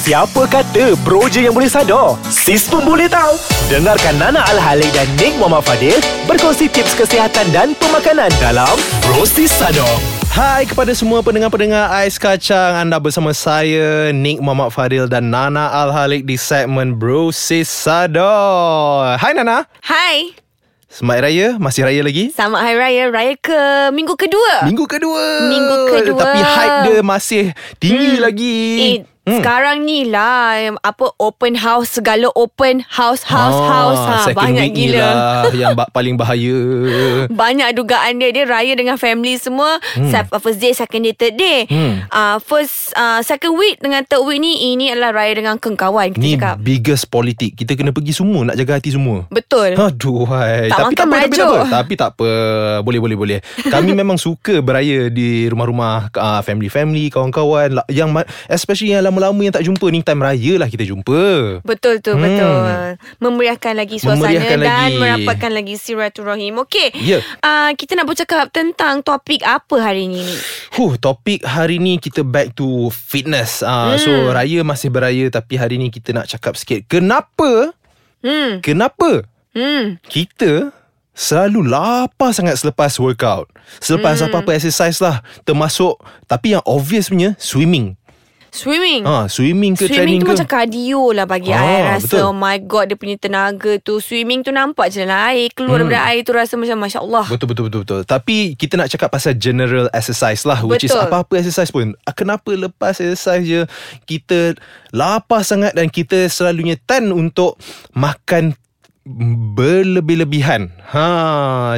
Siapa kata bro je yang boleh sadar? Sis pun boleh tahu. Dengarkan Nana Al-Halik dan Nick Muhammad Fadil berkongsi tips kesihatan dan pemakanan dalam Bro Sis Sadar. Hai kepada semua pendengar-pendengar Ais Kacang Anda bersama saya Nick Muhammad Fadil dan Nana Al-Halik di segmen Bro Sis Sadar Hai Nana Hai Selamat Raya Masih Raya lagi Selamat Hari Raya Raya ke minggu kedua Minggu kedua Minggu kedua. Tapi hype dia masih tinggi Hmm. lagi Eh Sekarang ni lah Apa open house Segala open house House Ah, house. Ha, Banyak gila. lah Yang ba- paling bahaya. Banyak dugaan dia. Dia raya dengan family semua. Hmm. First day Second day Third day. Hmm. uh, First uh, Second week Dengan third week ni Ini adalah raya dengan kawan-kawan Kita Ni cakap. biggest politik. Kita kena pergi semua Nak jaga hati semua. Betul. Aduh hai. Tak Tapi tak apa, tapi tak apa. Tapi tak apa. Boleh boleh boleh. Kami memang suka beraya Di rumah-rumah uh, Family-family Kawan-kawan. La- Yang Especially yang lama-lama Yang tak jumpa Ni time raya lah kita jumpa Betul tu Hmm. betul. Memeriahkan lagi suasana Memeriahkan dan lagi. merapatkan lagi silaturahim. Okey. Ya. Uh, kita nak bercakap tentang topik apa hari ini ni? Huh, topik hari ni kita back to fitness. Uh, Hmm. So raya masih beraya tapi hari ni kita nak cakap sikit kenapa Hmm. kenapa Hmm. kita selalu lapar sangat selepas workout. Selepas Hmm. apa-apa exercise lah. Termasuk tapi yang obvious punya swimming. Swimming. Ha, swimming ke Swimming training tu ke? macam cardio lah bagi Ah, I rasa betul. Oh my god Dia punya tenaga tu Swimming tu nampak je lah air Keluar Hmm. daripada air tu Rasa macam Masya Allah Betul betul betul betul. Tapi kita nak cakap pasal general exercise lah which is Betul. apa-apa exercise pun. Ah, Kenapa lepas exercise je kita lapar sangat dan kita selalunya tend untuk makan berlebih-lebihan. Ha,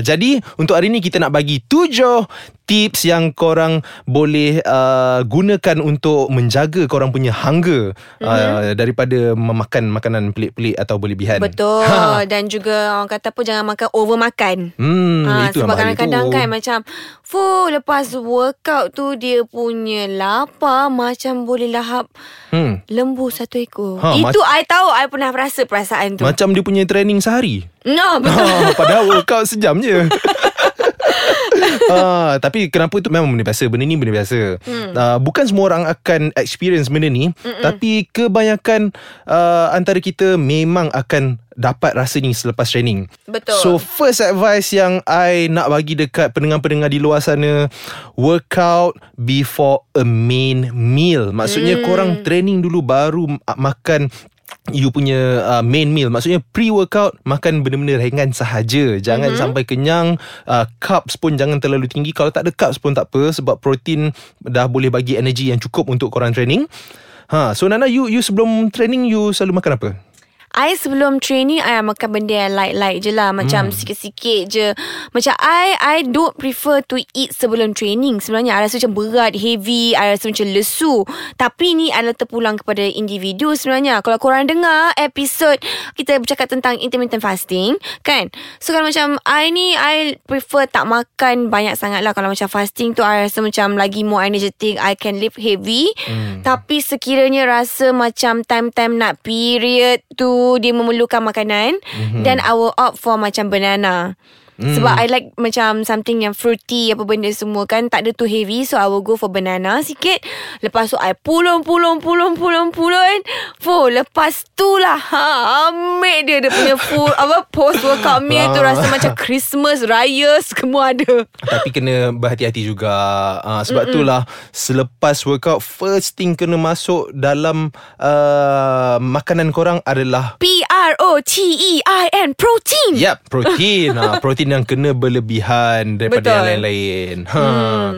jadi untuk hari ni kita nak bagi tujuh tips yang korang boleh uh, gunakan untuk menjaga korang punya hunger mm-hmm. uh, daripada memakan makanan pelik-pelik atau berlebihan. Betul Ha. Dan juga orang kata apa Jangan makan over makan Hmm, Ha, itu sebab kadang-kadang tu. kan macam Fuh lepas workout tu Dia punya lapar Macam boleh lahap Hmm. Lembu satu ekor Ha, Itu I tahu I pernah rasa perasaan tu Macam dia punya training sehari. No betul Ha, padahal workout sejam je. ha, tapi kenapa tu memang benda biasa Benda ni benda biasa hmm. uh, Bukan semua orang akan experience benda ni Mm-mm. Tapi kebanyakan uh, Antara kita memang akan Dapat rasa ni selepas training Betul. So first advice yang I nak bagi dekat pendengar-pendengar di luar sana Workout before a main meal Maksudnya Hmm. korang training dulu baru uh, makan You punya uh, main meal. Maksudnya pre-workout Makan benda-benda ringan sahaja. Jangan mm-hmm. sampai kenyang. Uh, Carbs pun jangan terlalu tinggi. Kalau tak ada carbs pun tak apa Sebab protein Dah boleh bagi energi yang cukup Untuk korang training. Ha, so Nana, you you sebelum training you selalu makan apa? I sebelum training I makan benda yang light-light je lah. Macam hmm. sikit-sikit je. Macam I I don't prefer to eat sebelum training. Sebenarnya I rasa macam berat Heavy. I rasa macam lesu. Tapi ni adalah terpulang kepada individu sebenarnya. Kalau korang dengar episod Kita bercakap tentang intermittent fasting Kan? So kalau macam I ni I prefer tak makan banyak sangat lah. Kalau macam fasting tu I rasa macam lagi more energetic. I can lift heavy. Hmm. Tapi sekiranya rasa macam time-time nak period tu dia memerlukan makanan mm-hmm. then I will opt for macam banana. Mm. Sebab I like macam something yang fruity apa benda semua kan tak ada too heavy so I will go for banana sikit. Lepas tu I pulung pulung pulung pulung pulung. Fuh lepas tu lah ha ambil dia dia punya full apa post workout meal tu rasa macam Christmas raya semua ada. Tapi kena berhati-hati juga uh, Sebab Mm-mm. itulah Selepas workout First thing kena masuk Dalam uh, Makanan korang adalah P R O T E I N protein. Yap Protein uh, Protein yang kena berlebihan Daripada Betul. yang lain-lain ha. Hmm.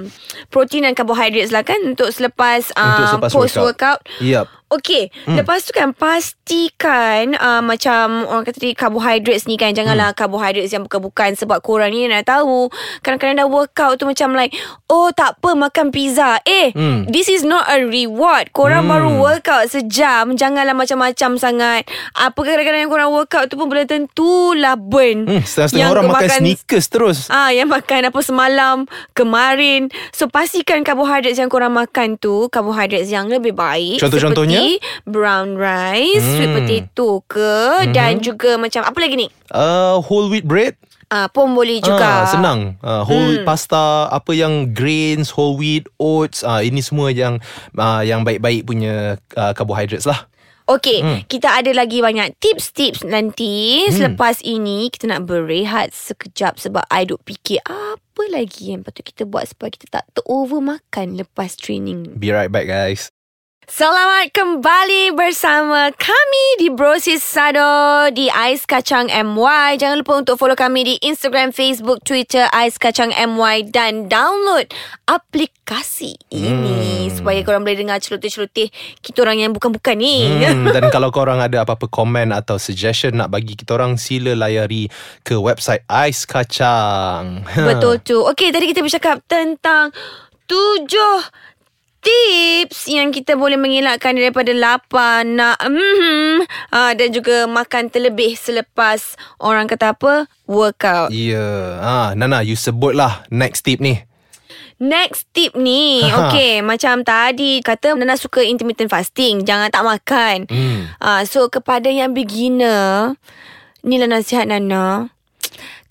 Protein dan carbohydrates lah kan untuk selepas, Untuk uh, selepas post workout. Yap Okay hmm. Lepas tu kan Pastikan uh, Macam Orang kata tadi Carbohydrates ni kan Janganlah hmm. carbohydrates Yang bukan-bukan Sebab korang ni nak tahu Kadang-kadang dah workout tu Macam like Oh tak apa Makan pizza Eh Hmm. This is not a reward Korang Hmm. baru workout Sejam Janganlah macam-macam sangat Apa kadang-kadang yang korang workout tu pun Belum tentulah burn hmm, Setengah-setengah orang makan sneakers terus Ah, yang makan apa semalam, kemarin. So pastikan karbohidrat yang korang makan tu karbohidrat yang lebih baik. Contoh-contohnya? Brown rice, Hmm. sweet potato ke Mhm. dan juga macam apa lagi ni? uh, Whole wheat bread uh, pun boleh juga. Ah, senang. Ah, whole hmm. pasta, apa yang grains, whole wheat, oats, ah, ini semua yang ah, yang baik-baik punya ah, carbohydrates lah. Okey, hmm. kita ada lagi banyak tips-tips nanti. Hmm. Selepas ini, kita nak berehat sekejap sebab I duk fikir apa lagi yang patut kita buat supaya kita tak terover makan lepas training. Be right back guys. Selamat kembali bersama kami di Brosis Sado di Ais Kacang MY. Jangan lupa untuk follow kami di Instagram, Facebook, Twitter Ais Kacang MY dan download aplikasi ini Hmm. supaya korang boleh dengar celoteh-celoteh kita orang yang bukan-bukan ni. Hmm, dan kalau korang ada apa-apa komen atau suggestion nak bagi kita orang sila layari ke website Ais Kacang. Betul tu. Okey, tadi kita bercakap tentang tujuh tips yang kita boleh mengelakkan daripada lapar, nak mm, uh, dan juga makan terlebih selepas orang kata apa? Workout. Ya, yeah. ah, Nana, you sebut lah next tip ni. Next tip ni, Ha. okay, macam tadi kata Nana suka intermittent fasting, jangan tak makan. Hmm. Uh, so kepada yang beginner, ni lah nasihat Nana.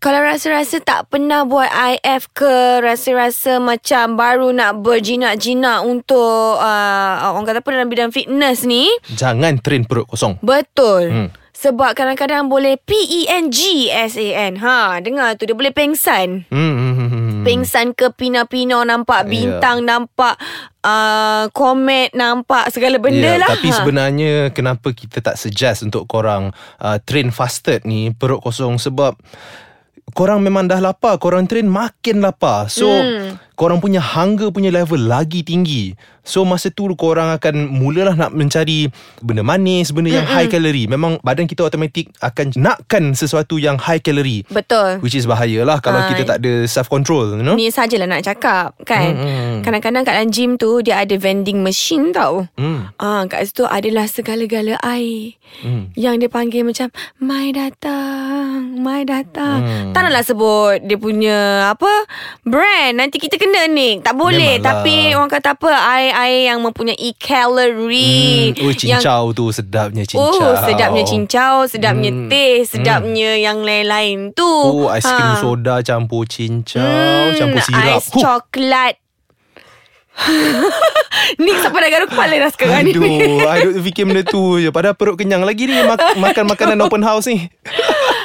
Kalau rasa-rasa tak pernah buat IF ke Rasa-rasa macam baru nak berjinak-jinak Untuk uh, Orang kata apa dalam bidang fitness ni Jangan train perut kosong. Betul Hmm. Sebab kadang-kadang boleh P-E-N-G-S-A-N Ha, dengar tu dia boleh pengsan Hmm, hmm, hmm, hmm. Pengsan ke pina-pina nampak Ya. bintang nampak uh, komet nampak segala benda Ya, lah. Tapi sebenarnya kenapa kita tak suggest untuk korang uh, train fasted ni perut kosong sebab korang memang dah lapar, korang train makin lapar. So Hmm. Korang punya hunger punya level lagi tinggi. So masa tu korang akan mulalah nak mencari benda manis, benda yang high calorie. Memang badan kita automatik akan nakkan sesuatu yang high calorie. Betul. Which is bahayalah kalau Ah. kita tak ada self control, you know? Ni sajalah nak cakap kan. Hmm. Kadang-kadang kat dalam gym tu dia ada vending machine tau. Hmm. Ah, kat situ adalah segala-gala air. Hmm. Yang dia panggil macam Mai datang Mai datang Hmm. Tak naklah sebut Dia punya Apa Brand Nanti kita kena ni Tak boleh Memanglah. Tapi orang kata apa Air-air yang mempunyai Kalori Hmm. Oh, yang, cincau tu sedapnya cincau. Oh sedapnya cincau Sedapnya Hmm. teh Sedapnya yang lain-lain tu Oh, aiskrim Ha. soda campur cincau, Hmm, campur sirap. Ais coklat Ni siapa dah garuk kepala dah sekarang ni Aduh, I duk fikir benda tu je. Padahal perut kenyang lagi ni mak- makan makanan open house ni.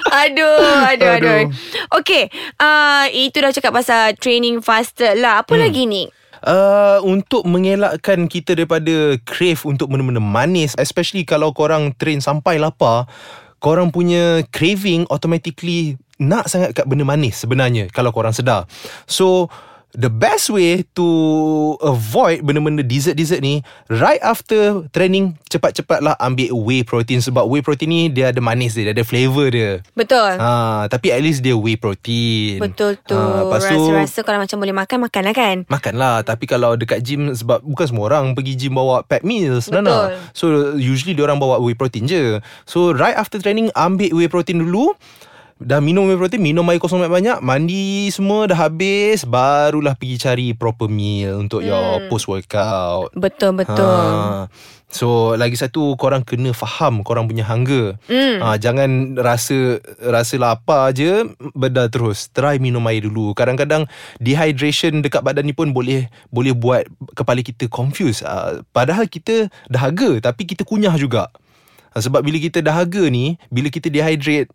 Aduh, aduh, aduh. Aduh. Okay, uh, itu dah cakap pasal training fasted lah. Apa hmm. lagi ni? Uh, untuk mengelakkan kita daripada crave untuk benda-benda manis, especially kalau korang train sampai lapar, korang punya craving automatically nak sangat kat benda manis sebenarnya kalau korang sedar. So, the best way to avoid benda-benda dessert-dessert ni, right after training, cepat-cepatlah ambil whey protein sebab whey protein ni dia ada manis dia, dia ada flavour dia. Betul. Ha, tapi at least dia whey protein. Betul tu. Ha, Rasa-rasa kalau macam boleh makan, makan lah kan? Makan lah Tapi kalau dekat gym Sebab bukan semua orang Pergi gym bawa pack meals Betul. Nana So usually orang bawa whey protein je So right after training Ambil whey protein dulu Dah minum whey protein Minum air kosong banyak-banyak Mandi semua dah habis Barulah pergi cari proper meal Untuk Hmm. your post workout Betul, betul. Ha. So lagi satu korang kena faham korang punya hunger. Hmm. Ha, jangan rasa rasa lapar je bedal terus. Try minum air dulu. Kadang-kadang dehydration dekat badan ni pun boleh boleh buat kepala kita confused. Ha, padahal kita dahaga tapi kita kunyah juga. Sebab bila kita dahaga ni, bila kita dehydrate,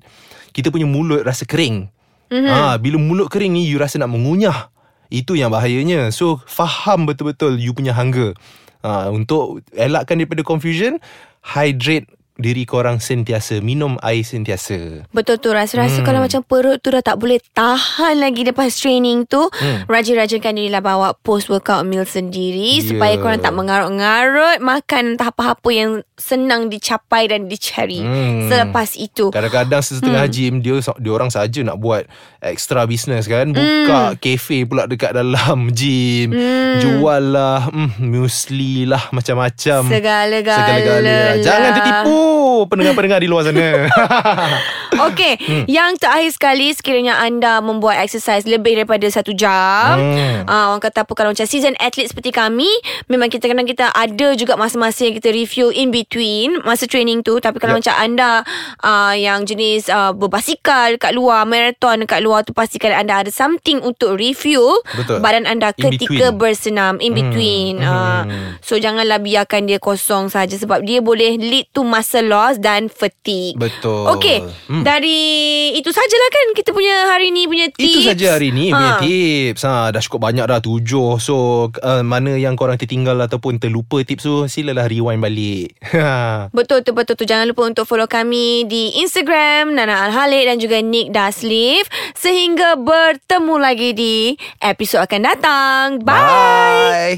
kita punya mulut rasa kering. Mm-hmm. Ha, bila mulut kering ni you rasa nak mengunyah. Itu yang bahayanya. So faham betul-betul you punya hunger. Ha, untuk elakkan daripada confusion, hydrate diri korang sentiasa. Minum air sentiasa. Betul tu Rasa-rasa Hmm. kalau macam perut tu Dah tak boleh tahan lagi Lepas training tu Hmm. Rajin-rajinkan dirilah Bawa post workout meal sendiri Ya. Supaya korang tak mengarut-ngarut Makan entah apa-apa Yang senang dicapai Dan dicari Hmm. Selepas itu Kadang-kadang setengah hmm. gym dia dia orang saja nak buat extra business kan buka kafe pula dekat dalam gym Hmm. jual lah mm, muesli lah macam-macam Segala-gala segala-gala jangan tertipu pendengar-pendengar di luar sana Okey, hmm. yang terakhir sekali sekiranya anda membuat exercise lebih daripada satu jam, hmm. uh, orang kata apa kalau macam season athlete seperti kami, memang kita kadang kita ada juga masa-masa yang kita refuel in between masa training tu. Tapi kalau Yep. macam anda uh, yang jenis uh, berbasikal kat luar, marathon kat luar tu pastikan anda ada something untuk refuel Betul. badan anda In ketika between. bersenam in between. Hmm. Uh, Hmm. so janganlah biarkan dia kosong saja sebab dia boleh lead to muscle loss dan fatigue. Betul. Okey, Hmm. Dari itu sajalah kan kita punya hari ni punya tips. Itu saja hari ni punya Ha. tips. Ha, dah cukup banyak dah tujuh. So uh, mana yang korang tertinggal ataupun terlupa tips tu silalah rewind balik. Betul tu betul tu jangan lupa untuk follow kami di Instagram Nana Al-Halik dan juga Nick Daslif sehingga bertemu lagi di episod akan datang. Bye. Bye.